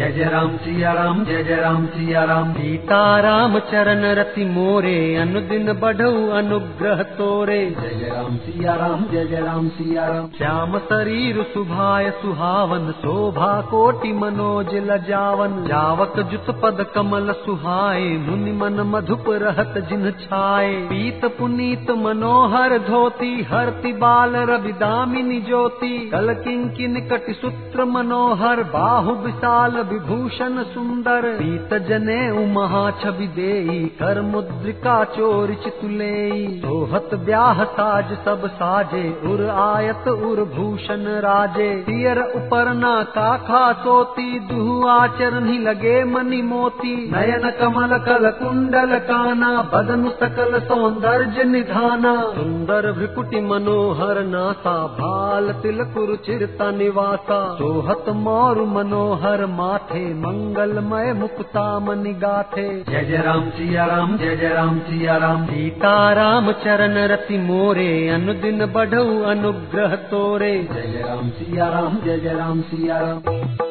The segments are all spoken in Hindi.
जय जय राम सिया राम जय जय राम सिया राम सीताराम चरण रति मोरे अनुदिन बढ़ऊ अनुग्रह तोरे। जय जय राम सिया राम जय जय राम सिया राम श्याम शरीर सुभाय सुहावन शोभा कोटि मनोज लजावन। जावक जुत पद कमल सुहाए मुनि मन मधुप रहत जिन छाए। पीत पुनीत मनोहर धोती हरति बाल रवि दामिनी ज्योति। कल किंकिन कटि सूत्र मनोहर बाहु विशाल विभूषण सुंदर, पीत जने उमहा छवि देई, कर मुद्रिका चोर चितुले सोहत ब्याह साज सब साजे, उर आयत उर भूषण राजे। पियर उपरना काखा सोती दुहु आचरण लगे मनी मोती। नयन कमल कल कुंडल काना, बदन सकल सौंदर्य निधाना। सुंदर भ्रिकुटी मनोहर नासा, भाल तिलकुर चिरता निवासा। सोहत मोर मनोहर माथे मंगलमय मुक्ता मनि गाथे। जय जय राम सिया राम जय जय राम सिया राम। सीता राम चरण रति मोरे अनुदिन बढ़ऊ अनुग्रह तोरे। जय जय राम सिया राम जय जय राम सिया राम।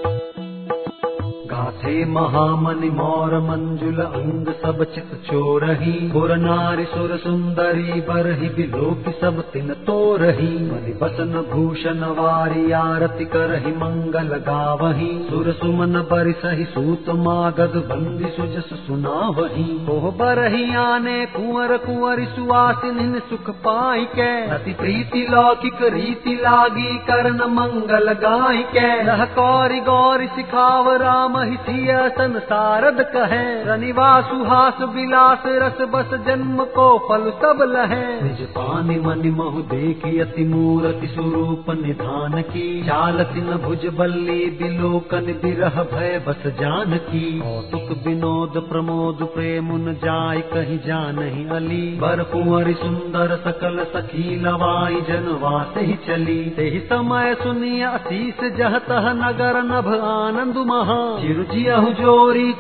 गाथे महामनि मोर मंजुल अंग सब चित चोरही पुर नारी सुर सुंदरी बरहि बिलोक सब तिन तोरही। मनि बसन भूषण वारी आरति करहि, मंगल गावही। सुर सुमन बरिसहि, सूत मागध बंदी सुजस सुनावही। ओह बरही आने, कुंवर कुंवर सुवासिन सुख पाई के। अति प्रीति लौकिक रीति लागी, कर्ण मंगल गाय के। रह कौरी गौरी सिखाव राम हिसिय संसारद कहे रनिवा सुहास विलास रस बस जन्म को फल सब लहे। निज पानी मनि महु देखी अति मूरति स्वरूप निधान की। चालति न भुज बल्ली बिलोकन बिरह भय बस जान की। कौतुक विनोद प्रमोद प्रेमुन जाय कहीं जानहि अली। बर कुंवरी सुंदर सकल सखी लवाई जनवास ही चली। ते ही समय सुनिय असीस जहतः नगर नभ आनंद महा।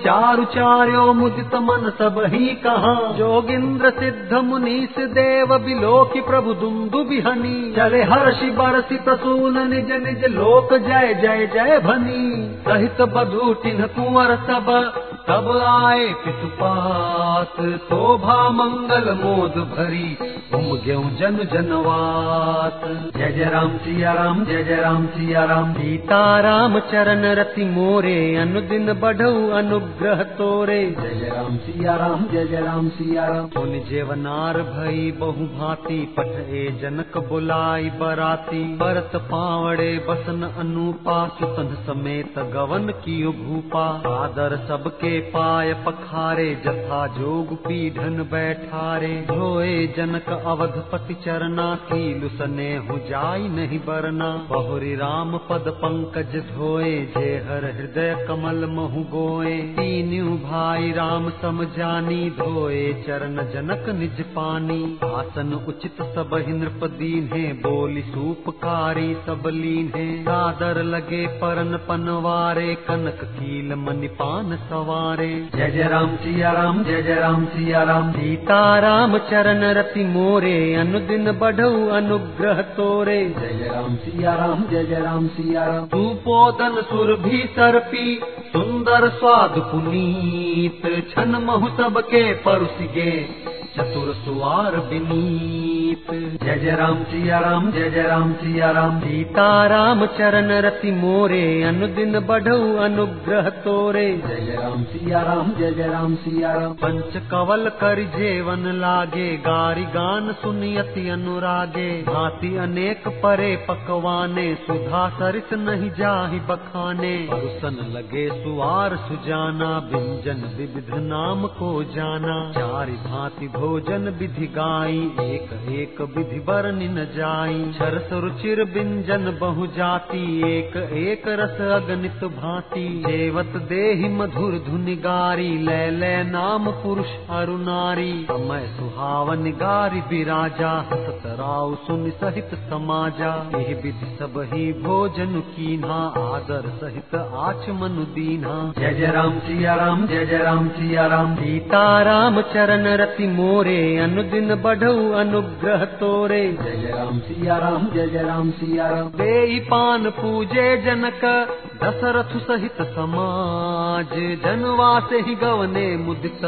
चारु चार्यो मुदित मन सब ही कहा जोगिंद्र सिद्ध मुनीस देव बिलोकी प्रभु दुंदु बिहनी चले हर्षि बरसि प्रसून निज निज लोक जय जय जय भनी सहित बधूटिन कुंवर सब तब आए पितुपात शोभा मंगल मोद भरी उम ग्यऊ जन जनवात जय जय राम सिया राम, जय जय राम सिया राम। सीताराम चरण रति मोरे, अनुदिन बढ़ऊ अनुग्रह तोरे। जय जय राम सिया राम, जय जय राम सिया राम। पुन जेवनार भई, बहु भांति पठे जनक बुलाई बराती। भरत पावड़े बसन अनुपा सुतन समेत गवन कियो भूपा। आदर सबके पाय पखारे, जथा जोग पीढ़न बैठारे। धोए जनक अवधपति चरना, कीलु सने हो जाई नहीं बरना। बहुरी राम पद पंकज धोए जे हर हृदय कमल महु गोए। तीनू भाई राम सम जानी धोए चरण जनक निज पानी। आसन उचित सब नृप है बोली सूपकारी सब लीन्हे। सादर लगे परन पनवारे, कनक कील मनिपान सवारे जय जय राम सिया राम, जय जय राम सिया राम। सीताराम चरण रति मोरे, अनुदिन बढ़ऊ अनुग्रह तोरे। जय जय राम सिया राम, जय जय राम सिया राम। सुपोदन सुर भी सर्पी, सुंदर स्वाद पुनीत। छन महु सबके परुसिगे चतुर सुवार विनीत। जय जय राम सिया राम जय जय राम सिया राम सीता राम चरण रति मोरे, अनुदिन बढ़ऊ अनुग्रह तोरे। जय जय राम सिया राम जय जय राम सिया राम पंच कवल कर जेवन लागे, गारी गान सुनियति अनुरागे। भांति अनेक परे पकवाने, सुधा सरित नहीं जाहि बखाने। परुसन लगे सुवार सुजाना व्यंजन विविध नाम को जाना। चारि भांति भोजन विधि गाई, एक एक विधि वर्णि न जाई। छरस रुचिर व्यंजन बहु जाति। एक एक रस अगणित भांति। देवत देहि मधुर धुनि गारी ले ले नाम पुरुष अरु नारी। समय सुहावन गारी विराजा हसत राव सुन सहित समाजा। एह विधि सब ही भोजन कीन्हा। आदर सहित आच मनु दीन्हा। जय जय राम सिया राम जय जय राम सिया राम। सीताराम चरण रति मोरे। अनुदिन बढ़ऊ अनुग्रह। तोरे। जय राम सिया राम जय जय राम सिया राम। बेई पान पूजे जनक दशरथ सहित समाज जनवासे ही गवने मुदित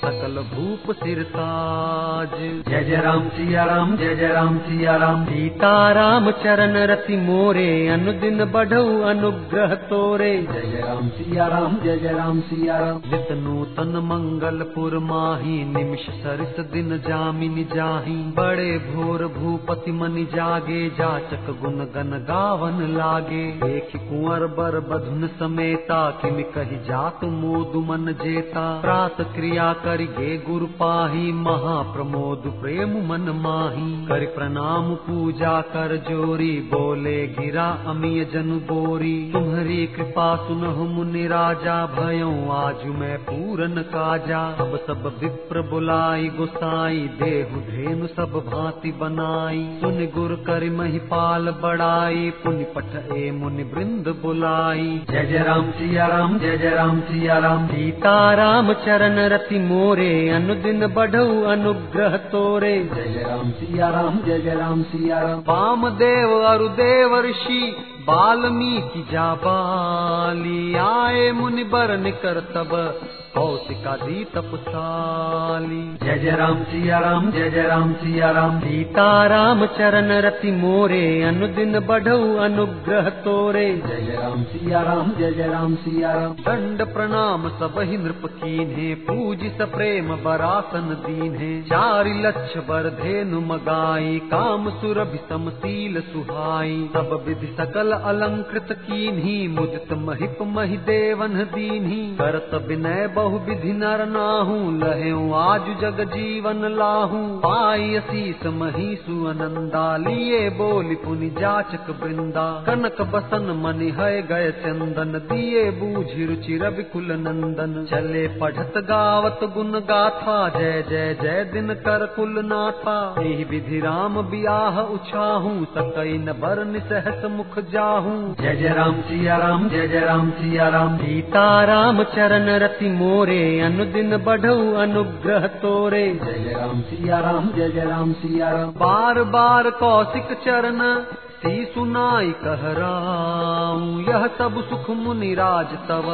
सकल भूप सिरताज जय जय राम सिया राम जय जय राम सिया राम। सीताराम चरण रति मोरे अनुदिन बढ़ऊ अनुग्रह तोरे। जय जय राम सिया राम जय जय राम सिया राम। नित नूतन मंगलपुर माही निमिष सरिस दिन जामिन जाही बड़े भोर भूपति मनि जागे जाचक गुण गन गावन लागे। देख कुंवर बर बधुन समेता किमि कही जात मोदु मन जेता। प्रात क्रिया करि गे गुरु पाही महा प्रमोद प्रेम मन माही। कर प्रणाम पूजा कर जोरी, बोले गिरा अमिय जन बोरी। तुम्हारी कृपा सुनहु मुनि राजा, भयो आज मैं पूरन काजा। अब सब विप्र बुलाई, गुसाई, देहु धेनु सब भांति बनाई। सुन गुर कर महिपाल बड़ाई पुनि पठ ए मुनि वृंद बुलाई। जय जय राम सिया राम जय जय राम सिया राम। सीताराम चरण रति मोरे अनुदिन बढ़ऊ अनुग्रह तोरे। जय जय राम सिया राम जय जय राम सिया राम। वाम देव अरु देव ऋषि वाल्मीकि जाबाली आए मुनि बर निकर तब कौशिका दी तपसाली। जय जय राम सिया राम, जय जय राम सिया राम। सीताराम चरण रति मोरे, अनुदिन बढ़ऊ अनुग्रह तोरे। जय जय राम सिया राम, जय जय राम सिया राम। दंड प्रणाम सब ही नृप कीन्हे पूज स प्रेम बरासन दीन्हे चारि लक्ष बर धेनु मगाई, काम सुरभि समशील सुहाई। सब विधि सकल अलंकृत कीन्ही, मुदित महिप महि देवन दीन्ही। करत विनय बहु विधि नर नाहू लहे आज जग जीवन लाहू। पाई शीस मही सुअनंदा, लिए बोली पुनि जाचक वृंदा। कनक बसन मनि है गय चंदन, दिए बूझि रुचि रवि कुल नंदन। चले पढ़त गावत गुण गाथा, जय जय जय दिन कर कुल नाथा। विधि राम बियाह उछाहू, सकई न बरन सहस मुख जाहू जय जय राम सिया राम जय जय राम सिया राम। सीता राम चरण रति मोरे अनुदिन बढ़ऊ अनुग्रह तोरे। जय जय राम सिया राम जय जय राम सिया राम। बार बार कौशिक चरण सी सुनाई कहराऊ यह सब सुख मुनि राज तव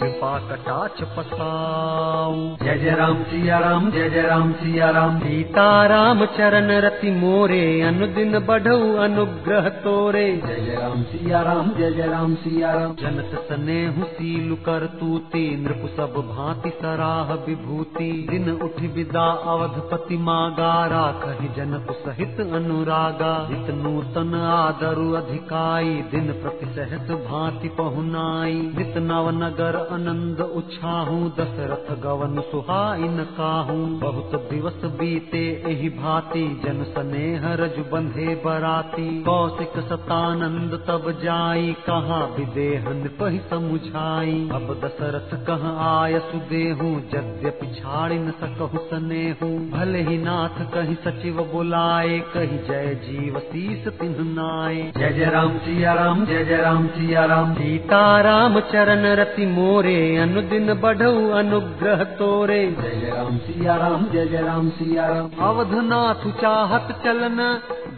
कृपा कटाच पसाऊ। जय जय राम सिया राम जय जय राम सिया राम सीताराम चरण रति मोरे अनुदिन बढ़ऊ अनुग्रह तोरे। जय जय राम सिया राम जय जय राम सिया राम जनत स्नेहु सीलु कर तूती नृप सब भांति सराह विभूति। दिन उठ विदा अवधपति मागारा कहि जनक सहित अनुरागा। नूतन आदरु अधिकाई, दिन प्रति सहस भांति पहुनाई। नित नव नगर आनंद उछाहू, दशरथ गवन सुहाई न काहू। बहुत दिवस बीते, एहि भांति जन स्नेह रज बंधे बराती। कौशिक सतानंद तब जाई, कहाँ विदेह नृपहि समुझाई। अब दशरथ कह आय सुदेहू, यद्यपि छाड़ी न सकहु सनेहू। भले ही नाथ कही सचिव बुलाए, कही जय जीव शीस तिन्ह नाय जय जय राम सिया राम जय जय राम सिया राम। सीता राम चरण रति मोरे अनुदिन बढ़ऊ अनुग्रह तोरे। जय जय राम सिया राम जय जय राम सिया राम। अवधनाथ चाहत चलन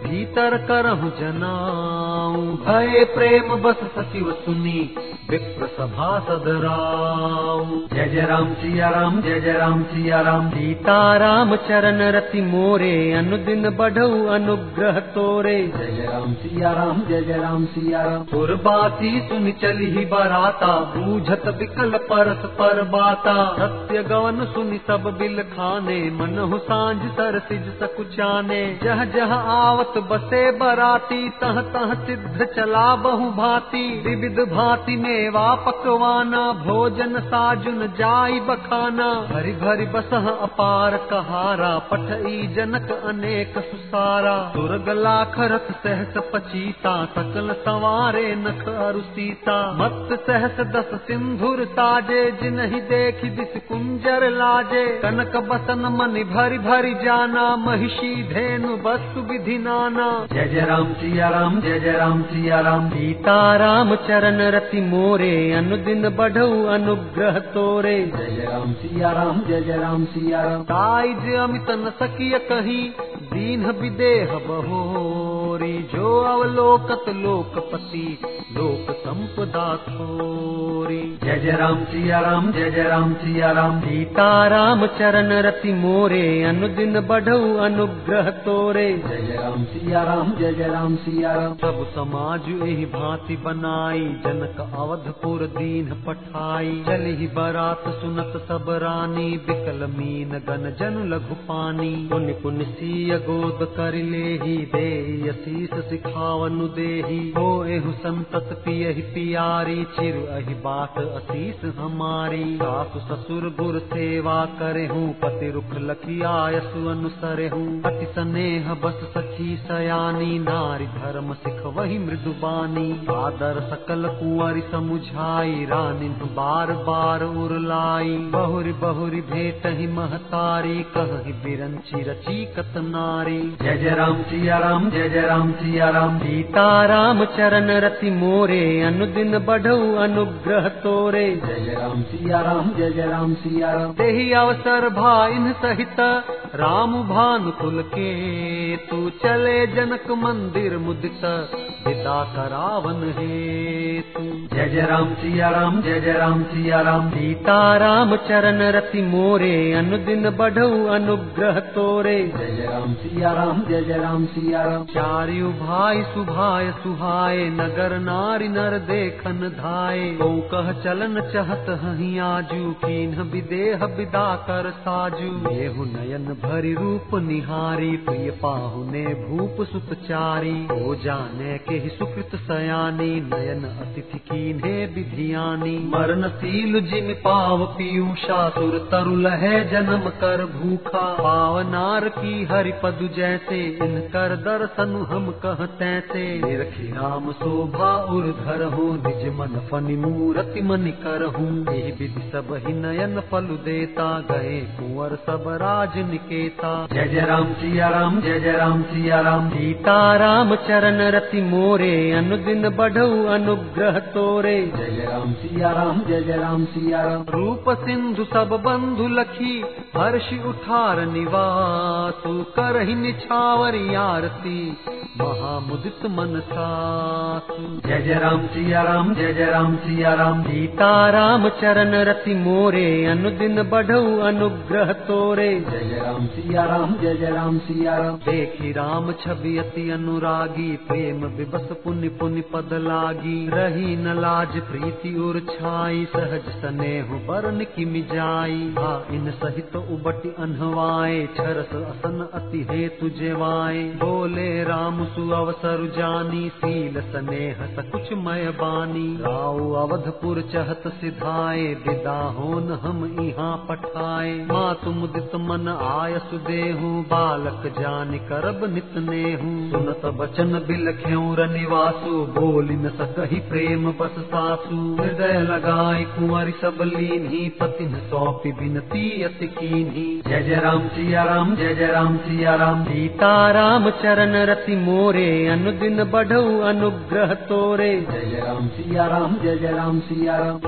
भीतर करहु जनाऊ। भय प्रेम बस सचिव सुनी, विप्र सभा सदराऊ। जय जय राम सिया राम, जय जय राम सिया राम। सीताराम चरण रति मोरे, अनुदिन बढ़ऊ अनुग्रह तोरे। जय जय राम सिया राम, जय जय राम सिया राम। सुरबाती सुन चली ही बराता, बूझत विकल परस पर बाता सत्य गवन सुनि सब बिल खाने मन हो साँझ सर सिज सकुचाने जह जह आवत बसे बराती, तह तह सिद्ध चला बहु भांति। विविध भांति मेवा पकवाना, भोजन साजुन जाई बखाना। भरी भरी बसह अपार कहारा पठई जनक अनेक सुसारा। दुर्ग लाख रथ सहस पचीता, सकल सवारे नख अरु सीता। मत सहस दस सिंधुर साजे, जिनहि देख दिस कुंजर लाजे। कनक बसन मनि भरि भरि जाना, महिषी धेनु बस विधि नाना जय जय राम सिया राम जय जय राम सिया राम। सीता राम चरण रति मोरे अनुदिन बढ़ऊ अनुग्रह तोरे। जय जय राम सिया राम जय जय राम सिया राम। काज अमित न सकिय कही दीन विदेह बहोरी जो अवलोकत लोकपति लोक संपदा थोरी। जय जय राम सिया राम जय जय राम सिया राम। सीताराम चरण रति मोरे अनुदिन बढ़ऊ अनुग्रह तोरे। जय जय राम सिया राम जय जय राम सिया राम। सब समाज एहि भांति बनाई जनक अवधपुर दीन पठाई। चलहि बरात सुनत सब रानी बिकल मीन गन जन लघु पानी। पुनि पुनि सीय गोद कर लेहि दे शीस सिखावनु देहि। हो एहु संतत पियहि पियारी, चिर अहि बाट असीस हमारी। सासु ससुर गुर सेवा करहूँ, पति रुख लखियायसु अनुसरहूँ। अति स्नेह बस सखी सयानी, नारी धर्म सिख वही मृदु मृदुबानी आदर सकल कुंवरी समुझाई, रानी बार बार उरलाई। बहुरी बहुरी भेट ही महतारी, कहि बिरंची रची कत नारी। जय जय राम, सिया राम, जय जय राम। सिया राम सीताराम चरण रति मोरे अनुदिन बढ़ऊ अनुग्रह तोरे। जय राम सिया राम जय जय राम सिया राम तेहि अवसर भाइन सहित राम भानु कुल के तू चले जनक मंदिर मुदित विदा करावन हेतु। जय जय राम सिया राम जय जय राम सिया राम। सीताराम चरण रति मोरे अनुदिन बढ़ऊ अनुग्रह तोरे। जय जय राम सिया राम जय जय राम सिया राम। चारियु भाई सुभाय सुहाय नगर नारी नर देखन धाय गौ कह चलन चहत हही आजू कीन्ह विदेह विदा कर साजू। येहु नयन भरि रूप निहारी, प्रिय पाहुने भूप सुत चारी। ओ जाने के ही सुकृत सयानी, नयन अतिथि कीन्हे विधियानी। मरण सील जिन पाव पीयूषा सुर तरुल है जन्म कर भूखा। पावनार की हरि पदु जैसे, इन कर दर्शन हम कहते से निरखी राम शोभा उर धर हो, निज मन फनि मूरति मनि कर हूँ। विधि सब ही नयन फल देता, गए कुंवर सब राज निकेता जय जय राम सिया राम जय जय राम सिया राम सीताराम चरण रति मोरे अनुदिन बढ़ऊ अनुग्रह तोरे। जय जय राम सिया राम जय जय राम सिया राम रूप सिंधु सब बंधु लखी हर्ष उठार निवासु करहि निछावरी आरती महामुदित मन सासु जय जय राम सिया राम जय जय राम सिया राम सीताराम चरण रति मोरे अनुदिन बढ़ऊ अनुग्रह तोरे। जय जय राम सिया राम जय जय राम सिया राम देखी राम छवि अति अनुरागी, प्रेम विबस पुनि पुनि पद लागी। रही न लाज प्रीति उर छाई, सहज स्नेह बरन की मिजाई। आ इन सहित उबटी अनहवाए, छरस असन अति हेतु जेवाए बोले राम, सु अवसर जानी सील स्नेह सकुच मय बानी। राव अवधपुर चहत सिधाए, विदा होन हम यहाँ पठाए। मातु मुदित मन आय सुदेहू बालक जान करब नित नेहू। सुनत बचन बिलख्यू, रनिवासु, बोल न सकही प्रेम बस सासु। हृदय लगाई कुंवरी सब लीन्ही, पति न सौंपी बिनती अति कीन्ही। जय जय राम, सिया राम, जय जय राम, सिया राम। सीताराम चरण रति मोरे, अनुदिन बढ़ऊ अनुग्रह तोरे। जय जय राम, सिया राम, जय जय राम, सिया राम।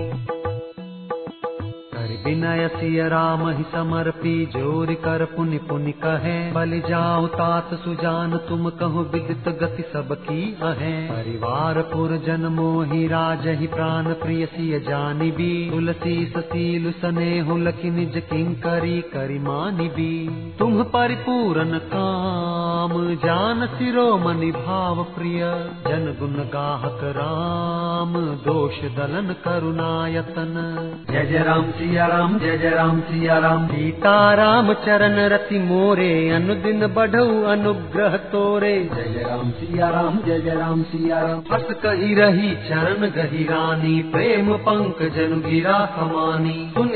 कर विनय सिय राम ही समर्पी, ज़ोर कर पुनि पुनि कहे, बलि जाओ तात सुजान, तुम कहो विदित गति सबकी अहे परिवार पुर जन मोहि राज ही प्राण, प्रिय सिय जानी भी तुलसी ससील सने हुलखि निज किंकरी करि मानि भी। तुम परिपूरन काम, जान सिरो मनि भाव प्रिय, जन गुण गाहक राम, दोष दलन करुणायतन। जय जय राम सिया। राम जय जय राम सिया राम सीताराम चरण रति मोरे अनुदिन बढ़ऊ अनुग्रह तोरे। जय जय राम सिया राम जय जय राम सिया राम हस कही रही चरण गही रानी। प्रेम पंक जन गिरा समानी। सुन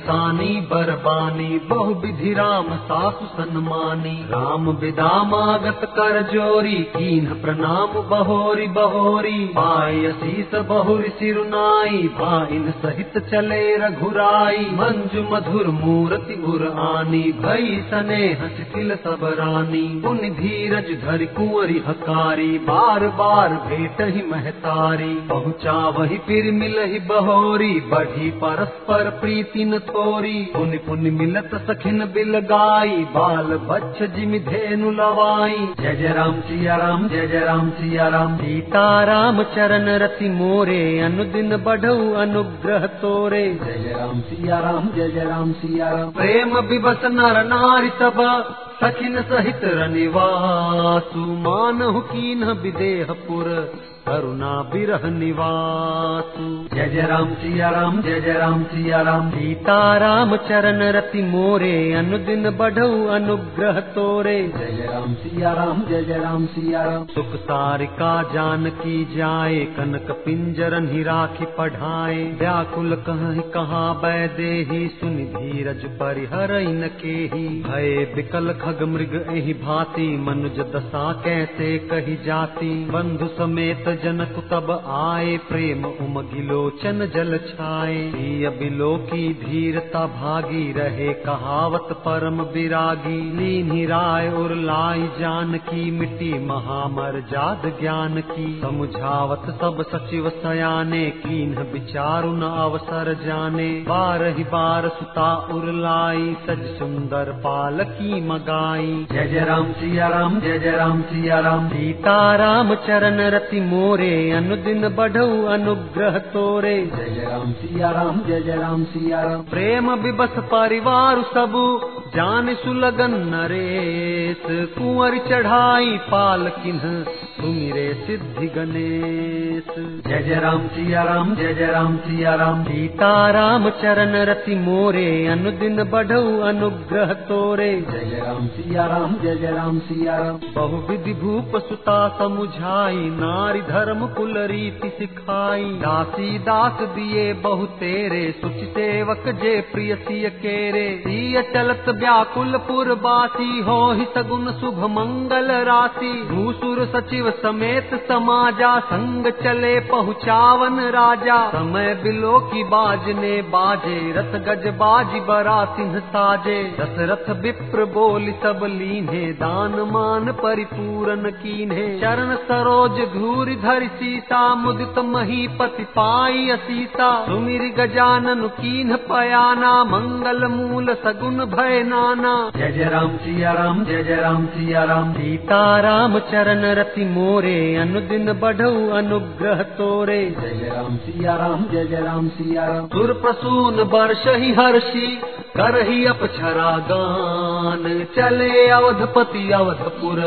सानी बरबानी। बहु विधि राम सासु सन्मानी। राम विदा मागत कर जोरी कीन प्रणाम बहोरी बहोरी। पाय शीस बहुरी सिरुनाई भाइन सहित चले रघुरा सुखदाई मंजु मधुर मूर्ति उर आनी, भई स्नेह शिथिल सब रानी। पुनि धीरज धरि कुंवरी हकारी, बार बार भेट ही महतारी। पहुँचा वही फिर मिलहि बहोरी, बढ़ी परस्पर प्रीति न थोरी। पुनि पुनि मिलत सखिन बिल गाई बाल बच्छ जिमि धेनु लवाई। जय जय राम सिया राम, जय जय राम सिया राम। सीता राम चरण रति मोरे, अनुदिन बढ़ऊ अनुग्रह तोरे। जय जय राम सिया राम जय जय राम सिया राम प्रेम विवस नर नारी सब सखिन सहित रनिवासु। मानहु कीन विदेहपुर करुणा बिरह निवास। जय जय राम सिया राम जय जय राम सिया राम। सीता राम चरण रति मोरे अनुदिन बढ़ऊ अनुग्रह तोरे। जय जय राम सिया राम जय जय राम सिया राम। सुख सारिका जान की जाए कनक पिंजरन ही राखी पढ़ाए। व्याकुल कहीं कहाँ बैदेही सुन धीरज परिहर न के ही भय विकल खग मृग एहि भांति मनुज दशा कैसे कही जाती। बंधु समेत जनक तब आए, प्रेम उमगिलोचन जल छाए। बिलो की धीरता भागी रहे, कहावत परम विरागी लीन राय और लाई जान की मिट्टी महामर जाद ज्ञान की। समुझावत सब सचिव सयाने, कीन विचारु न अवसर जाने। बार ही बार सुता उर लाई, सज सुंदर पालकी मगाई। जय जय राम सिया राम, जय जय राम सिया राम। सीता राम चरण रति मोरे अनुदिन बढ़ऊ अनुग्रह तोरे। जय राम सिया राम जय जय राम सिया राम। प्रेम विबस परिवार सबु जान सुलगन नरेश। कुंवर चढ़ाई पाल किन्ह सुमिरे सिद्धि गणेश। जय जय राम सिया राम जय जय राम सिया राम। सीता राम चरण रति मोरे अनुदिन बढ़ऊ अनुग्रह तोरे। जय जय राम सिया राम जय जय राम सिया राम। बहु विधि भूप सुता समुझाई नारी धर्म कुल रीति सिखाई। दासी दास दिए बहु तेरे, सुच सेवक जे प्रिय सिय केरे। सिय चलत व्याकुल पुरबासी हो ही सगुन शुभ मंगल राशि। भूसुर सचिव समेत समाजा, संग चले पहुँचावन राजा। समय बिलो की बाजने बाजे, रथ गज बाज बरा सिंह साजे। दशरथ विप्र बोल सब लीन्हे, दान मान परिपूरन कीन्हे। चरण सरोज धूरि धरि सीता मुदित महीपति पाई असीता सुमिर गजानन कीन्ह पयाना मंगल मूल सगुन भय नाना। जय जय राम सिया राम जय जय राम सिया राम। सीता राम चरण रति मोरे अनुदिन बढ़ऊ अनुग्रह तोरे। जय जय राम सिया राम जय जय राम सिया राम। सुर प्रसून वर्ष ही हर्षि कर ही अपछरा गान। चले अवधपति अवधपुर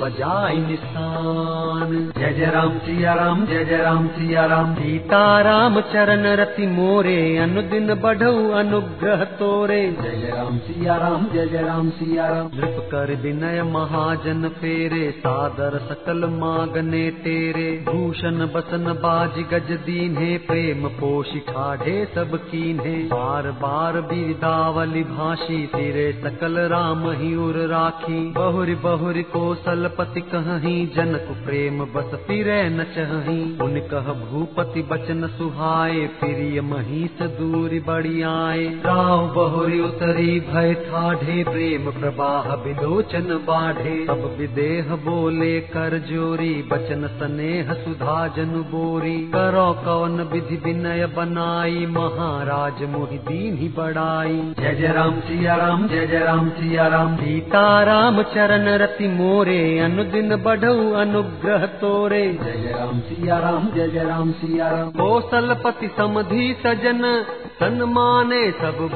बजाई निशान जय जय राम सिया राम जय जय राम सिया राम। सीता राम चरण रति मोरे अनुदिन बढ़ऊ अनुग्रह तोरे। जय जय राम सिया राम जय जय राम सिया राम। नृप कर विनय महाजन फेरे सादर सकल मागने तेरे। भूषण बसन बाज गज दीन्हे प्रेम पोषि ठाढ़े सब कीन्हे। बार बार बिरदावली भाषी सिरे सकल राम ही उर राखी। बहुरी बहुरी कौशलपति कहीं जनक प्रेम बस फिरे न चही उन कह भूपति बचन सुहाए प्रिय महिष दूरी बड़ी आए। राव बहुरी उतरी, भय ठाढ़े, प्रेम प्रवाह विलोचन बाढ़े। सब विदेह बोले, कर जोरी, बचन स्नेह सुधा जनु बोरी। करो कवन विधि विनय बनाई, महाराज मोहि दीन ही बड़ाई जय जय राम सिया राम, जय जय राम सिया राम। सीता राम चरण रति मोरे, अनुदिन बढ़ऊ अनुग्रह तोरे जय जय राम सिया राम जय जय राम सिया राम। कौशलपति समधि सजन सन्माने सब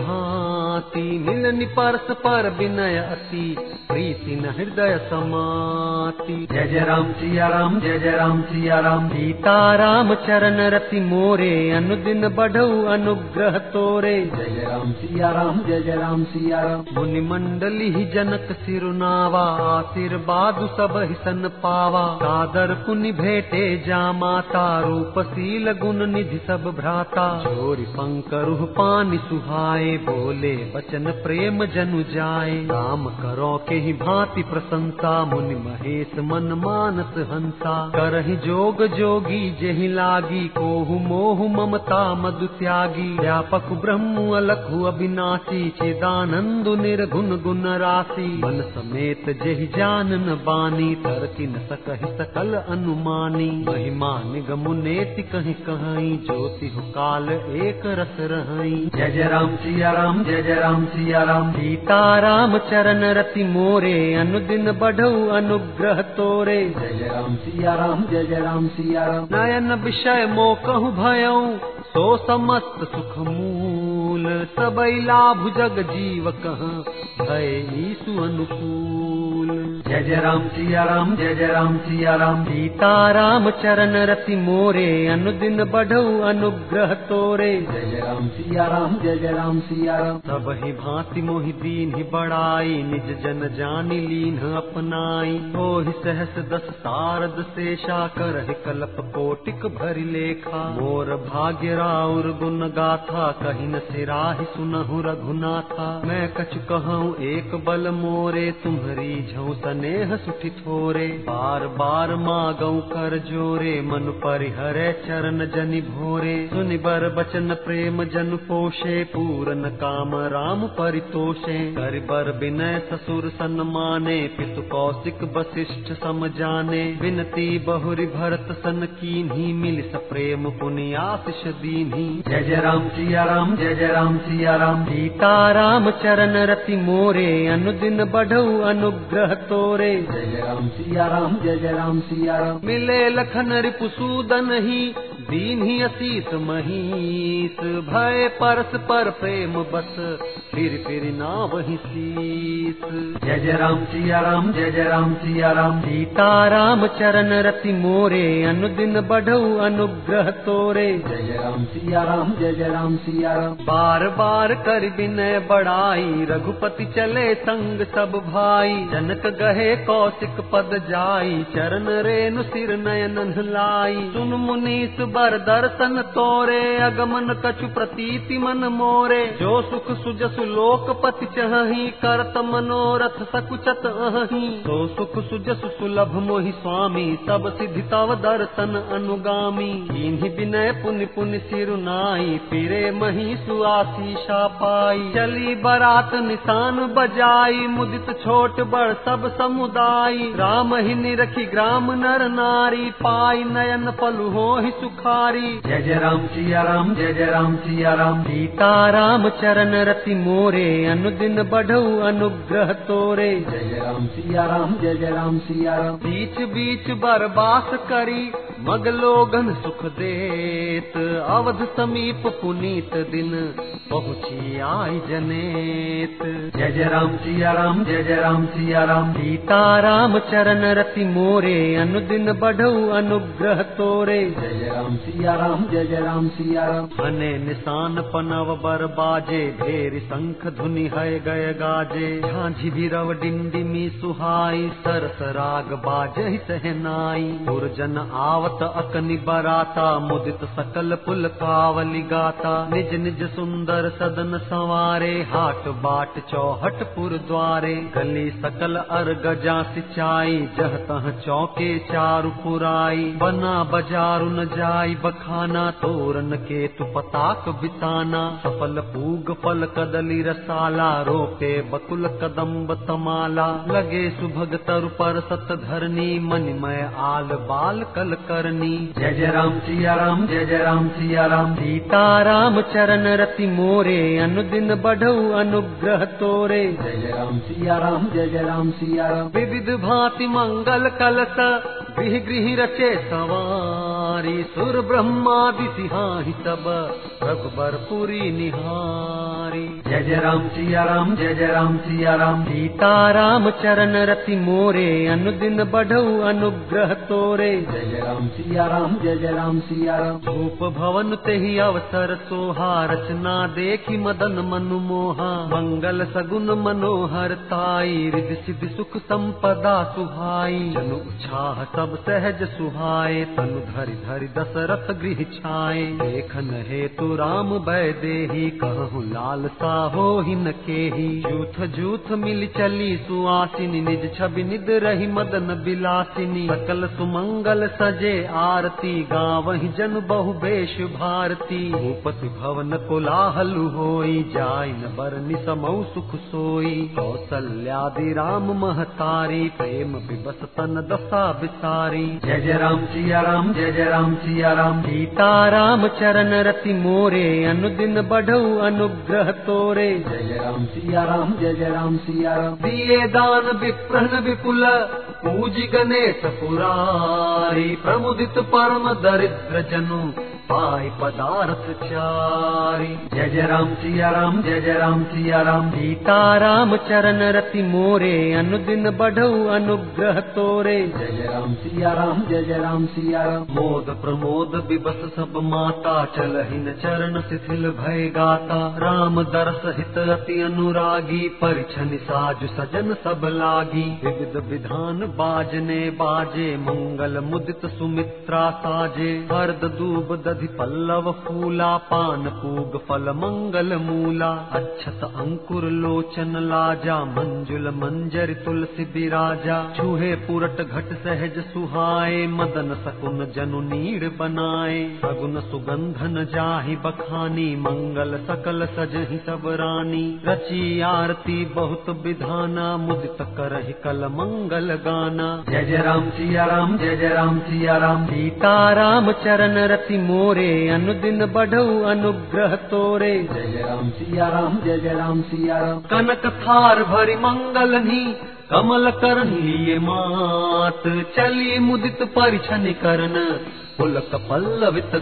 भांति मिलनि परस पर विनय अति। प्रीति न हृदय समाति। जय जय राम सिया राम जय जय राम सिया राम सीता राम चरण रति मोरे। अनुदिन बढ़ऊ अनुग्रह तोरे। जय जय राम सिया राम जय जय राम सिया राम मुनि मंडली ही जनक सिरुनावा। आशीर्वाद सब ही सन पावा। सादर पुनि भेटे जा माता। रूप सील गुण निधि सब भ्राता। चोरी पंकरुह पानी सुहाए बोले। बचन प्रेम जनु जाए। राम करो के ही भांति प्रशंसा मुनि महेश मन मानस हंसा। करहि जोग जोगी, जेहि लागी, कोहु मोहु ममता मधु त्यागी। व्यापक ब्रह्म, अलखु अविनाशी, चिदानंद निर्गुण गुण राशि। मन समेत जेहि जान न बानी तरति न सकहि सकल अनुमानी। महिमा निगम नेति कहि कहीं ज्योति काल एक रस रही। जय जय राम, सिया राम जय जय राम सिया राम सीता राम चरण रति मोरे अनुदिन बढ़ऊ अनुग्रह तोरे जय राम सिया राम जय जय राम सिया राम नयन विषय मो कहु भयऊ सो समस्त सुख मूल सबई लाभ जग जीव कह भय ईसु अनुकूल जय जय राम सिया राम जय जय राम सिया राम सीता राम चरण रति मोरे, अनुदिन बढ़ऊ अनुग्रह तोरे। जय जय राम सिया राम जय जय राम सिया राम सब ही भांति मोहि दीन ही बड़ाई निज जन जानी लीन अपनाई। हो ही सहस दस सारद शेषा कर कल्प कोटिक भरि लेखा। मोर भाग्य राउर गुण गाथा कही न सिराहि सुनहु रघुनाथा। मैं कछु कहूँ एक बल मोरे, तुम्हरी झऊ स्नेह सुठि थोरे, बार बार मागऊ कर जोरे, मन परिहरे चरण जनि भोरे। सुनि बर बचन प्रेम जन पोषे, पूरन काम राम परितोषे। कर बर विनय ससुर सन्माने पितु कौशिक वशिष्ठ सम जाने। विनती बहुरी भरत सन कीन्ही मिल प्रेम पुनि आशिष दीन्ही। जय जय राम सिया राम, जय जय राम सिया राम। सीता राम चरण रति मोरे, अनुदिन बढ़ऊ अनुग्रह तोरे। जय जय राम सिया राम जय जय राम सिया राम। मिले लखन रिपुसूदन ही दीन ही असीस महीस भय परस पर प्रेम बस फिर फिर ना वही शीस जय जय राम सिया राम जय जय राम सिया राम सीता राम चरण रति मोरे अनुदिन बढ़ऊ अनुग्रह तोरे। जय जय राम सिया राम जय जय राम सिया राम बार बार कर विनय बड़ाई रघुपति चले संग सब भाई। जनक गहे कौशिक पद जाई चरण रेनु सिर नयन लाई सुन मुनीस बर दर्शन तोरे, अगमन कछु प्रतीति मन मोरे। जो सुख सुजसु लोकपति चही करत मनोरथ सकुचत अहि तो सुख सुजसु सुलभ मोहि स्वामी, सब सिद्धि तव दर्शन अनुगामी। इन्हि विनय पुनि पुनि सिरुनाई फिरे मही सुआशीषा पाई। चली बरात निशान बजाई, मुदित छोट बड़ सब समुदाय राम ही निरखी ग्राम नर नारी, पाई नयन पलु हो ही सुखारी जय जय राम सिया राम जय जय राम सिया राम सीता राम चरण रति मोरे अनुदिन बढ़ऊ अनुग्रह तोरे। जय जय राम सिया राम जय जय राम सिया राम बीच बीच बरबास करी मग लोगन सुख देत। अवध समीप पुनीत दिन पहुँची आई जनेत। जय जय राम सिया राम जय जय राम सिया राम सीता राम चरण रति मोरे अनुदिन बढ़ऊ अनुग्रह तोरे। जय जय राम सिया राम जय जय राम सिया राम अने निशान पनव बर बाजे भेरी शंख धुनि है गय गाजे। झांझी भी रव डिंडिमी सुहाई, सरस राग बाजे सहनाई पुरजन आवत अकनि बराता, मुदित सकल पुल कावली गाता। निज निज सुंदर सदन संवारे, हाट बाट चौहट पुर द्वारे। गली सकल अर गजा सिंचाई, जह तह चौके चारु पुराई। बना बजारु न जाई बखाना तोरन के तु पताक बिताना, सफल पूग फल कदली रसाला रोपे बकुल कदम्ब तमाला। लगे सुभग तरु पर सत धरनी, मनिमय आल बाल कल करनी। जय जय राम, सिया राम, जय जय राम, सिया राम। सीता राम चरण रति मोरे, अनुदिन बढ़ऊ अनुग्रह तोरे। जय जय राम, सिया राम, जय जय राम, सिया राम। विविध भांति मंगल कलश गृह गृह रचे सवारी सुर ब्रह्मादि सिहाहि सब रघुबर पुरी निहारी। जय जय राम सिया राम जय जय राम सिया राम। सीता राम चरण रति मोरे अनुदिन बढ़ऊ अनुग्रह तोरे। जय जय राम सिया राम जय जय राम सिया राम। धूप भवन ते ही अवसर सोहा रचना देखी मदन मनु मोहा। मंगल सगुन मनोहर ताई रिद सिद्धि सुख संपदा सुहाई। जनु छाह सब सहज सुहाए तनु धर धरि धरि दशरथ गृह छाए। देखन हेतु राम भय देही कहूँ लाल साहो हिन केही। जूथ जूथ मिल चली सुआसिनी निज छवि निद रही मदन बिलासिनी। सकल सुमंगल सजे आरती, गावहि जन बहु बेश भारती। भूपति भवन कोलाहल होई जाय न बरनि समौ सुख सोई। कौसल्यादि राम महतारी, प्रेम विबस तन दशा बिसारी। जय जय राम, सिया राम, जय जय राम सिया राम सीता राम चरण रति मोरे, अनुदिन बढ़ऊ अनुग्रह तोरे। जय जय राम सिया राम जय जय राम सिया राम दिए दान विप्रन विपुल। पूज गणेश पुरारी, प्रमुदित परम दरिद्र जनु। पाई पदार्थ चारी। जय जय राम सिया राम, जय जय राम सिया राम। सीता राम चरण रति मोरे, अनुदिन बढ़ऊ अनुग्रह तोरे। जय जय राम सिया राम, जय जय राम सिया राम। मोद प्रमोद विबस सब माता, चलहिन चरण शिथिल भय गाता। राम दरस हित अति अनुरागी, परिछन साज सजन सब लागी। विविध विधान बाजने बाजे, मंगल मुदित सुमित्रा साजे। हरद दूब दधि पल्लव फूला, पान पूग फल मंगल मूला। अच्छत अंकुर लोचन लाजा, मंजुल मंजर तुलसी बिराजा। छूहे पुरट घट सहज सुहाए, मदन सकुन जनु नीड़ बनाए। सगुन सुगंधन जाहि बखानी, मंगल सकल सजहि सब रानी। रची आरती बहुत विधाना मुदित करहि कल मंगल गाना। जय जय राम सिया राम, जय जय राम सिया राम। सीता राम चरण रति मोरे अनुदिन बढ़ऊ अनुग्रह तोरे। जय जय राम सिया राम जय जय राम सिया राम कनक थार भरि मंगलनी कमल करन लिए मात। चली मुदित परिछन करन पुलक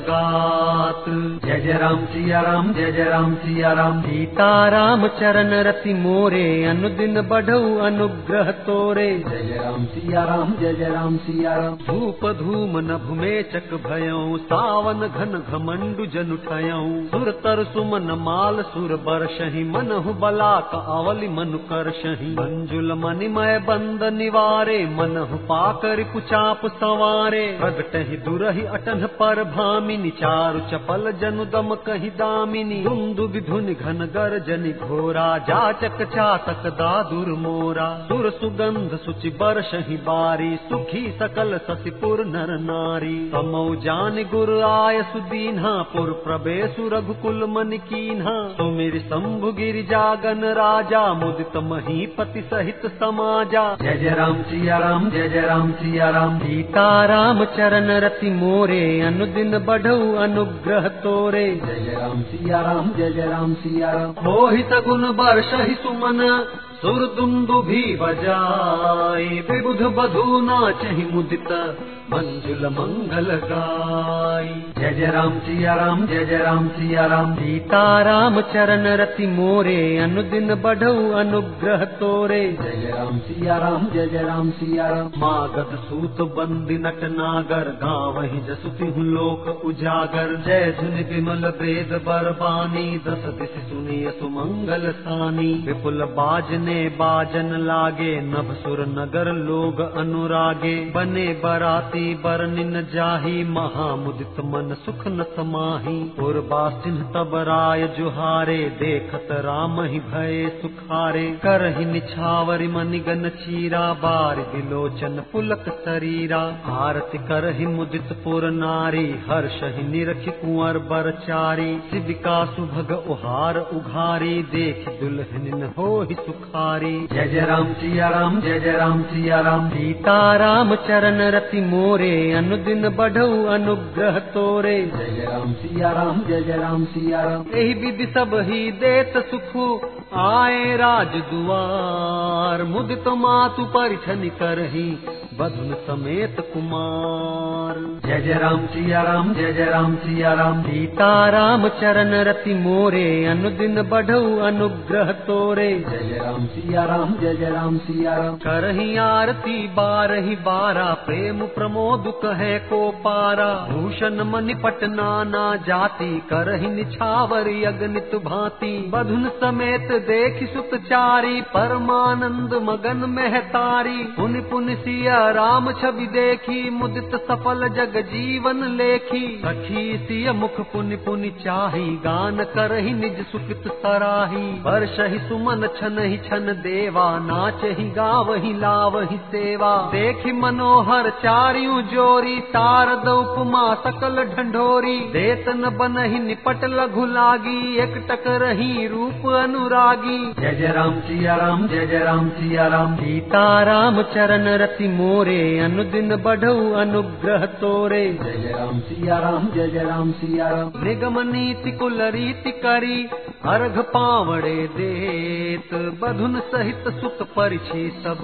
गात। जय जय राम सिया राम जय जय राम सिया राम। सीता राम चरण रति मोरे अनुदिन बढ़ऊ अनुग्रह तोरे। जय जय राम सिया राम जय जय राम सिया राम। धूप धूम नभ में चक भयऊ सावन घन घमंडु जन उठयऊ सुर तर सुमन माल सुर बरसहि मनहु बलाक अवलि मनु करसहि मंजुल मणिमय बंद निवारे मनहु पाकर कुचाप सवारे। प्रगटहि दुरहि अटन पर भामिनी चारु चपल जनु दम कहि दामिनी धुंधु विधुन घन गर्जनि घोरा, जाचक चातक दादुर मोरा। सुर सुगंध सुचि बरसहि बारी, सुखी सकल ससिपुर नर नारी। समौ जान गुर आय सुदीन्हा पुर प्रवेशु रघुकुल मन कीन्हा। सुमिर शंभु गिरि जागन राजा, मुदित महीपति सहित समाजा। जय जय राम सिया राम, जय जय राम सिया राम। सीता राम चरण रति मोरे अनुदिन बढ़ऊ अनुग्रह तोरे। जय जय राम सिया राम जय जय राम सिया राम। मोहित गुण वर्ष ही सुमन। सुर दुंदु भी बजाए, विबुध बधू नाचहि मुदित, मंजुल मंगल गाय जय जय राम सिया राम, जय जय राम सिया राम। सीता राम चरण रति मोरे, अनुदिन बढ़ऊ अनुग्रह तोरे। जय जय राम सिया राम, जय जय राम सिया राम। मागध सूत बंदी नट नागर, गावहि जसुति लोक उजागर। जय धुन विमल वेद बरबानी, दस दिश सुनिय सुमंगल सानी। विपुल बाजने बाजन लागे नभ सुर नगर लोग अनुरागे। बने बराती बरनिन जाही, महामुदित मन सुख न समाही। पूर्वासिन तब राय जुहारे, देखत राम ही भय सुखारे। करहि निछावरि मनिगन चीरा, बार विलोचन पुलक शरीरा आरति करहि मुदित पुर नारी हर्षहि निरखि कुंवर बरचारी शिविका सुभग उहार उघारी, देख दुल्हनिन हो सुखारी जय जय राम सिया राम जय जय राम सिया राम। सीता राम चरण रति मोरे अनुदिन बढ़ऊ अनुग्रह तोरे। जय जय राम सिया राम जय जय राम सिया राम। यही विधि सब ही देत सुखु आए राज दुआर। मुदित मातु परिछन करही बधुन समेत कुमार। जय जय राम सिया राम जय जय राम सिया राम सीता राम चरण रति मोरे अनुदिन बढ़ऊ अनुग्रह तोरे। जय जय राम सिया राम जय जय राम सिया राम करही आरती बारही बारा प्रेम प्रमोद कहे को पारा। भूषण मनि पट नाना जाति करही निछावर अगनित भांति। बधुन समेत देख सुत चारी परमानंद मगन महतारी। पुन पुन सिया राम छवि देखी, मुदित सफल जग जीवन लेखी। सखी सिय मुख पुनि पुनि चाही, गान करही निज सुकृत सराही। वर्षहि सुमन छन ही छन देवा नाचहि गावहि लावहि सेवा। देखि मनोहर चारियों जोरी, तारद उपमा सकल ढंढोरी। देत न बनहि निपट लघु लागी, एक टक रही रूप अनुरागी। जय जय राम सिया राम, जय जय राम सिया राम। सीता राम चरण रति मोरे अनुदिन बढ़ऊ अनुग्रह तोरे। जय जय राम सिया राम जय जय राम सिया राम। निगम नीति कुल रीति करी अर्घ पावड़े देत। बधुन सहित सुत परिछे सब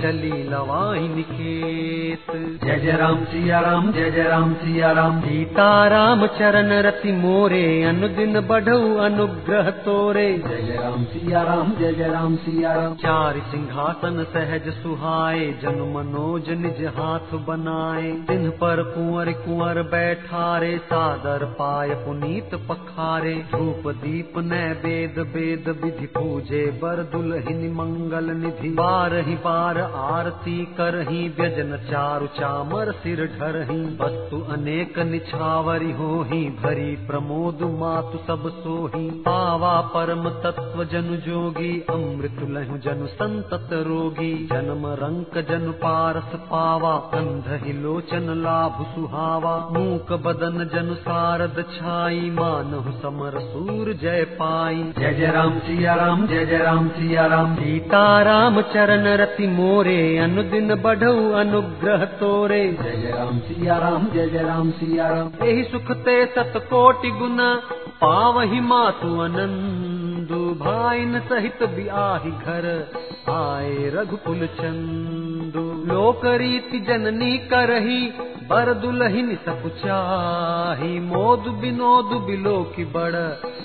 चली लवाई निकेत जय जय राम सिया राम जय जय राम सिया राम। सीता राम चरण रति मोरे अनुदिन बढ़ऊ अनुग्रह तोरे। जय जय राम सिया राम जय जय राम सिया राम। चार सिंहासन सहज सुहाए जन मनोज निज हाथ बनाए दिन पर कुंवर कुंवर बैठारे सादर पाय पुनीत पखारे, धूप दीप न वेद वेद विधि पूजे बर दुलहिन मंगल निधि। बारही बार आरती करही, व्यजन चारु चामर सिर ढरही। वस्तु अनेक निछावरी होही, भरी प्रमोद मातु सब सोही। पावा परम तत्व जनु जोगी, अमृत लहु जनु संतत रोगी। जन्म रंक जनु पारस पावा अंध ही लोचन लाभ सुहावा। मूक बदन जनु सारद छाई मानहु समर सूर जय पाई। जय जय राम सिया राम जय जय राम सिया राम। सीता राम चरण रति मोरे अनुदिन बढ़ऊ अनुग्रह तोरे। जय जय राम सिया राम जय जय राम सिया राम। एहि सुख ते सत कोटि गुण पावहि मातु आनंदु भाइन सहित बिआहि घर आए रघुकुल चंदु। लोक रीति जननी करही बर दुलहिन सकुचाही मोद बिनोद बिलो की बड़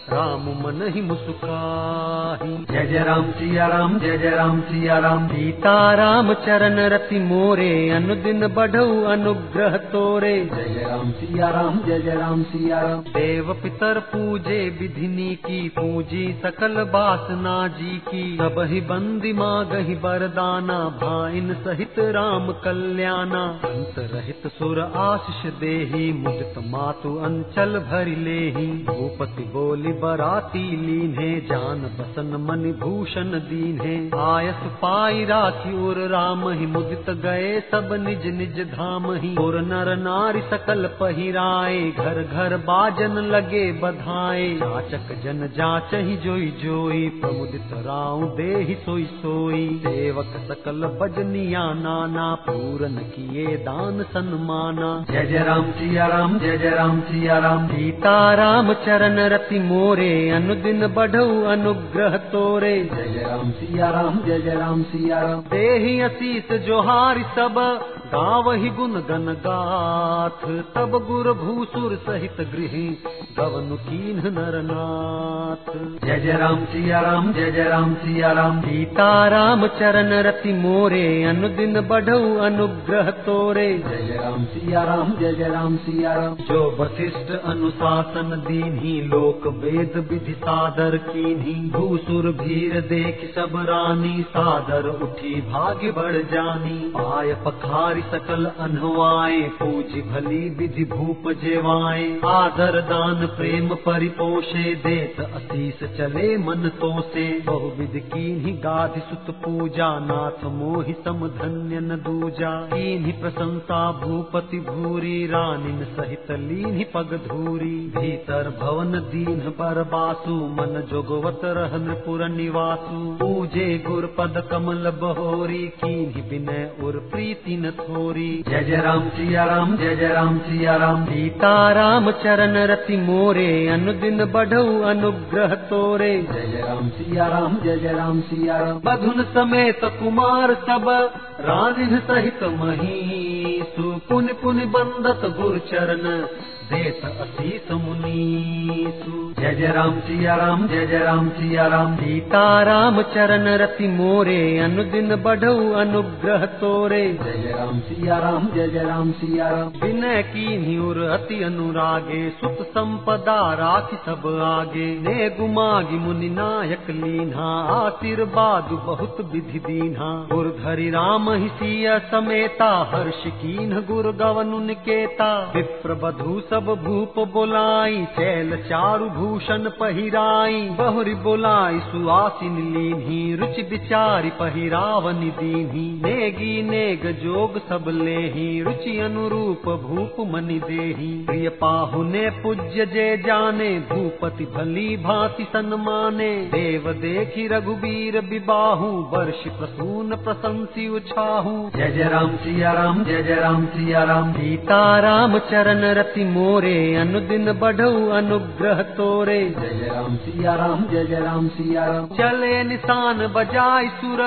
राम मन ही मुस्काही जय जय राम सिया राम जय जय राम सिया राम। सीता राम चरण रति मोरे अनुदिन बढ़ऊ अनुग्रह तोरे। जय जय राम सिया राम जय जय राम सिया राम। देव पितर पूजे विधिनी की पूजी सकल बासना जी की। सब ही बंदी मागही बरदाना भाइन सहित राम कल्याणा। अंत रहित सुर आशीष देही, मुदित मातु अंचल भरि लेही। भूपति बोली, बराती लीन्हे, जान बसन मन भूषण दीन्हे। आयस पाई राखी उर राम ही मुदित गए सब निज निज धाम ही और नर नारी सकल पहिराए, घर घर बाजन लगे बधाए। जाचक जन जाच ही जोई जोई प्रमुदित राव दे सोई सोई। सेवक सकल भजनिया नाना पूरन किए दान सन्माना। जय जय राम सिया राम जय जय राम सिया राम। सीता राम चरण रति मोरे अनुदिन बढ़ऊ अनुग्रह तोरे। जय जय राम सिया राम जय जय राम सिया राम। देहि असीस जोहारि सब गावहि गुण गन गाथ तब गुर भूसुर सहित गृह गवनु कीन नरनाथ जय जय राम सिया राम जय जय राम सिया राम सीता राम चरण रति मोरे अनुदिन बढ़ऊ अनुग्रह तोरे। जय जय राम सिया राम जय जय राम सिया राम जो वशिष्ठ अनुशासन दीन्ही लोक वेद विधि सादर कीन्ही। भूसुर भीर देख सब रानी सादर उठी भाग्य बढ़ जानी। पाय पखारी सकल अनहुआए पूज भली विधि भूप जेवाए। आदर दान प्रेम परिपोषे, देत असीस चले मन तो से बहुविध कीन्ही गाधि सुत पूजा, नाथ मोहि सम धन्य न दूजा। कीन्ही प्रशंसा भूपति भूरी, रानिन सहित लीन्ही पग धूरी। भीतर भवन दीन पर बासु, मन जोगवत रह नृपुर निवासु। पूजे गुर पद कमल बहोरी, कीन्ही विनय उर प्रीति न थोरी जय जय राम सिया राम जय जय राम सिया राम सीता राम चरण रति मोरे, अनुदिन बढ़ऊ अनुग्रह तोरे। जय जय राम सिया राम जय जय राम सिया राम बधुन समेत कुमार सब रानिन सहित महीसु पुन पुन बंदत गुर चरण, देत असीस मुनीसु जय जय राम सिया राम जय जय राम सिया राम सीता राम चरण रति मोरे, अनुदिन बढ़ऊ अनुग्रह तोरे। जय जय राम सिया राम जय जय राम सिया राम विनय की न्यूर अति अनुरागे सुत संपदा राखि सब आगे। ने गुमागी मुनि नायक लीन्हा, आशीर्वाद बहुत विधि दीन्हा। गुर धरि राम ही सिया समेता, हर्ष कीन गुर गवन निकेता विप्र बधु सब भूप बोलाई, चैल चारु भूषण पहिराई। बहुरी बोलाई, सुआसिन लीन्ही, रुचि विचारि पहिरावनि दीन्ही। नेगी नेग जोग सब लेही रुचि अनुरूप भूप मनि देही। प्रिय पाहुने पूज्य जे जाने भूपति भली भांति सन्माने। देव देखी रघुबीर बिबाहु वर्ष प्रसून प्रशंसी उछाहू। जय जय राम सिया राम जय जय राम सिया राम। सीता राम चरण रति मोरे अनुदिन बढ़ऊ अनुग्रह तोरे। जय जय राम सिया राम जय जय राम सिया राम। चले निशान बजाय सुर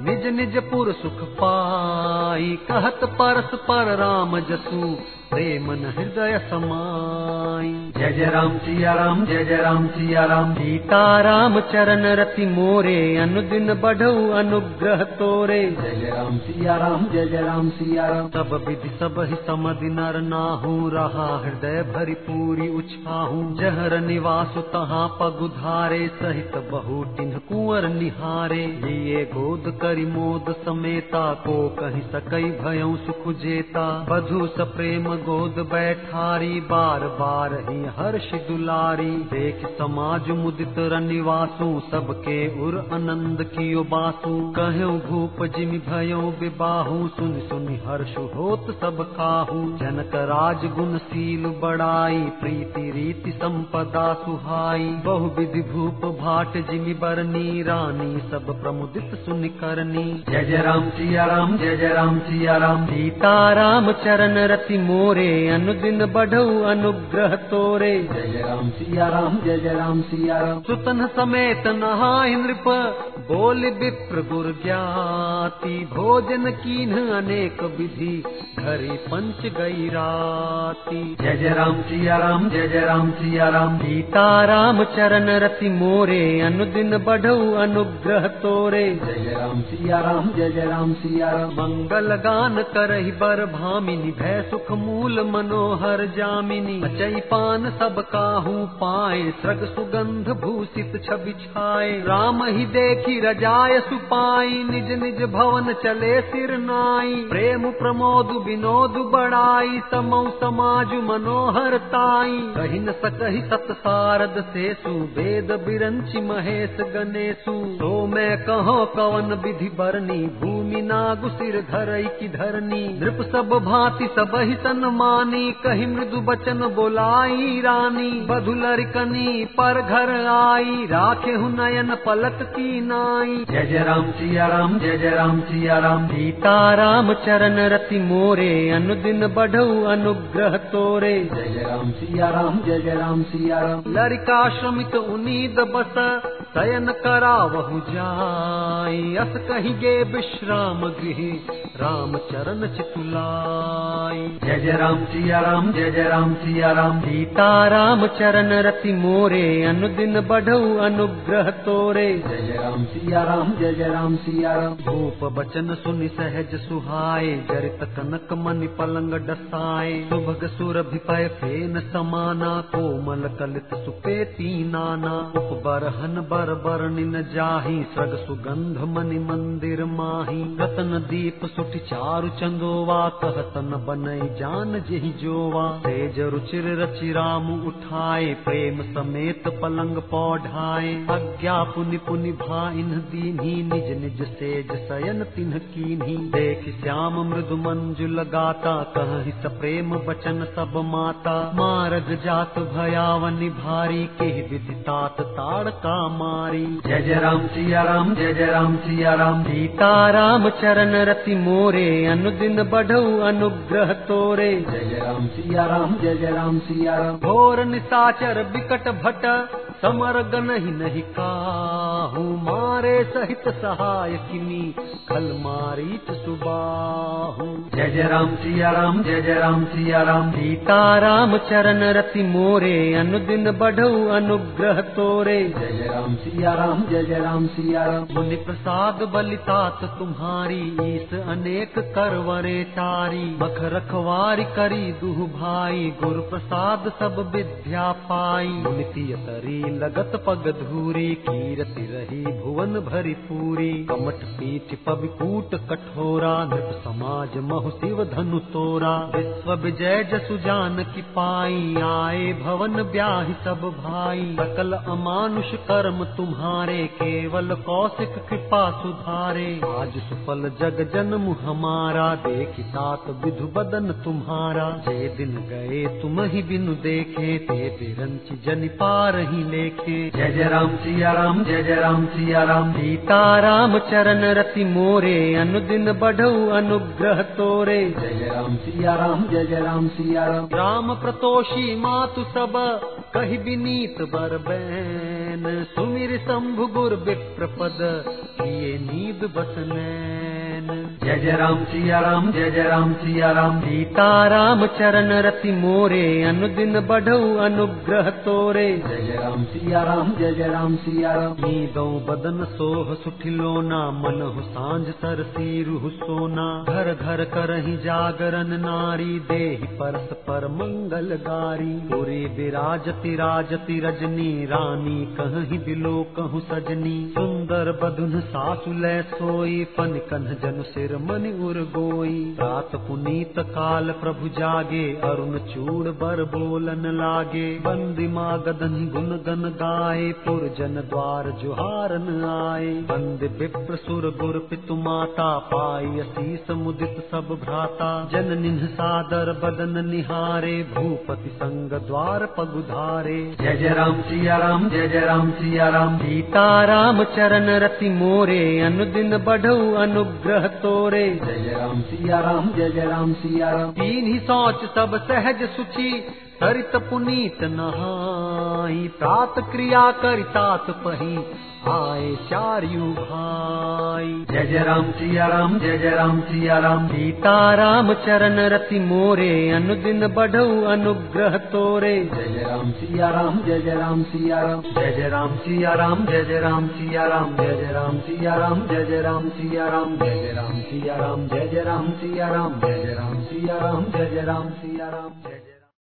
निज निज पुर सुख पाई। कहत परस पर राम जसु प्रेम हृदय समाई जय जय राम सिया राम जय जय राम सिया राम सीता राम चरण रति मोरे अनुदिन बढ़ऊ अनुग्रह तोरे। जय जय राम सिया राम जय जय राम सिया राम सब विधि सब ही समधि नर नाहू रहा हृदय भरी पूरी उछाहू। जहर निवास तहाँ पगुधारे सहित बहु टिन्ह कुंवर निहारे। लिए गोद करी मोद समेता को कही सकई भयऊ सुख जेता। बधु सप्रेम गोद बैठारी बार बार ही हर्ष दुलारी देख समाज मुदित रनिवासु सबके उर आनंद कियो बासु। कहु भूप जिमि भयो विबाहु सुन सुन हर्ष होत सब काहू। जनक राज गुण शील बड़ाई प्रीति रीति संपदा सुहाई। बहु विधि भूप भाट जिमि बरनी रानी सब प्रमुदित सुन करनी। जय जय राम सिया राम जय जय राम सिया राम। सीता राम चरण रति मोरे अनुदिन बढ़ऊ अनुग्रह तोरे। जय जय राम सिया राम जय जय राम सिया राम सुतन समेत नहाय नृप बोल विप्र गुर ज्ञाति भोजन कीन अनेक विधि घरी पंच गई राती जय जय राम सिया राम जय जय राम सिया राम सीता राम चरण रति मोरे अनुदिन बढ़ऊ अनुग्रह तोरे। जय जय राम सिया राम जय जय राम सिया राम मंगल गान करहि बर भामिनी भय सुख मूल मनोहर जामिनी। अचई पान सब काहू पाए सृग सुगंध भूषित छवि छाए। राम ही देखी रजाय सुपाई, निज निज भवन चले सिर नाई। प्रेम प्रमोद विनोद बड़ाई समौ समाज मनोहर ताई। कही न सकहि सत सारद सेसु, वेद बिरंचि महेश गणेशु। तो मैं कहो कवन विधि बरनी, भूमि नागु सिर धरई की धरनी। नृप सब भांति सब ही सन मानी कही मृदु बचन बोलाई रानी बधुलर कनी पर घर आई। राखे हु नयन पलक की नाई। जय जय राम सिया राम जय जय राम सिया राम। सीता राम चरण रति मोरे अनुदिन बढ़ऊ अनुग्रह तोरे। जय जय राम सिया राम जय जय राम सिया राम। लरिका श्रमित उनीद बस शयन करावहु जाई। अस कही गे विश्राम गृह राम चरण चितुलाई। जय जय राम सिया राम जय जय राम सिया राम। सीता राम चरण रति मोरे अनुदिन बढ़ऊ अनुग्रह तोरे। जय राम सिया राम जय जय राम सिया राम भूप बचन सुनि सहज सुहाए जरित कनक मनि पलंग डसाए। सुभग सुर भिपय फेन समाना कोमल कलित सुपेती नाना उपबरहन बर बरनिन जाही सग सुगंध मनि मंदिर माही। रतन दीप सुट चारु चंदोवा कहतन बनई जान जेहि जोवा। तेज रुचिर रचि राम उठाए, प्रेम समेत पलंग पौढ़ाए आज्ञा पुनि पुनि भाइन दीन्ही, निज निज सेज सयन तिन्ह कीन्ही। देख श्याम मृदु मंजुल गाता कहि प्रेम बचन सब माता। मारग जात भयावनि भारी के विदितात ताड़का मारी। जय जय राम सिया राम, जय जय राम सिया राम। सीता राम चरण रति मोरे, अनुदिन बढ़ऊ अनुग्रह तोरे। जय जय राम सिया राम, जय जय राम सिया राम। घोर निशाचर विकट भट समर ही नहीं काहू मारे सहित सहाय किमी खल मारीच सुबाहू। जय जय राम सिया राम जय जय राम सिया राम। सीताराम चरण रति मोरे अनुदिन बढ़ऊ अनुग्रह तोरे। जय जय राम सिया राम जय जय राम सिया राम। मुनि प्रसाद बलितात तुम्हारी ईस अनेक करवरे तारी। मख रखवारी करी दुह भाई गुरु प्रसाद सब विद्या पाई। नितिय तरी लगत पग धूरी, कीरति रही भुवन भरी पूरी। कमठ पीठ पविकूट कठोरा, नृप समाज महु शिव धनु तोरा। विश्व विजय जसु जान की पाई, आए भवन ब्याहि सब भाई। सकल अमानुष कर्म तुम्हारे, केवल कौशिक कृपा सुधारे। आज सुफल जग जन्म हमारा, देखी तात विधु बदन तुम्हारा। जे दिन गए तुम ही बिनु देखे, ते बिरंच जन पार ही जय जय राम सिया राम जय जय राम सिया राम सीताराम चरण रति मोरे अनुदिन बढ़ऊ अनुग्रह तोरे। जय राम सिया राम जय जय राम सिया राम राम प्रतोषी मातु सब कही विनीत बर बैन। सुमिर शंभु गुर विप्र पद किए नीद बसनैन जय जय राम सिया राम जय जय राम सिया राम सीताराम चरण रति मोरे अनुदिन बढ़ऊ अनुग्रह तोरे। जय जय राम सिया राम जय जय राम सिया राम नीदो बदन सोह सुठिलोना मन हु साँझ सर सीरु सोना। घर घर करही जागरण नारी देहि परस पर मंगल गारी। पूरी विराजति राजति रजनी रानी कहीं बिलो कहूँ सजनी। सुंदर बधुन सासु लै सोई पन कन्ह जन सिर मनि उर गोई। रात पुनीत काल प्रभु जागे अरुण चूड़ बर बोलन लागे। बंदी माँ गदन गुन गन गाए पुर जन द्वार जुहारन आए। बंद विप्र सुर गुर पितु माता पाई असीस मुदित सब भ्राता। जन निन्ह सादर बदन निहारे भूपति संग द्वार पगुधारे जय जय राम सिया राम जय जय राम सिया राम। सीताराम चरण रति मोरे अनुदिन बढ़ऊ अनुग्रह। तोरे। जय जय राम सिया राम जय जय राम सिया राम। तीन ही सोच सब सहज सुचि। सरित पुनीत नहाई तात क्रिया करितात पही आए चारयू भाई जय जय राम सिया राम जय जय राम सिया राम सीताराम चरण रति मोरे अनुदिन बढ़ऊ अनुग्रह तोरे जय जय राम सिया राम जय जय राम सिया राम जय जय राम सिया राम जय जय राम सिया राम जय जय राम सिया राम जय जय राम सिया राम जय जय राम सिया राम जय जय राम सिया राम जय जय राम सिया राम जय जय राम सिया राम जय जय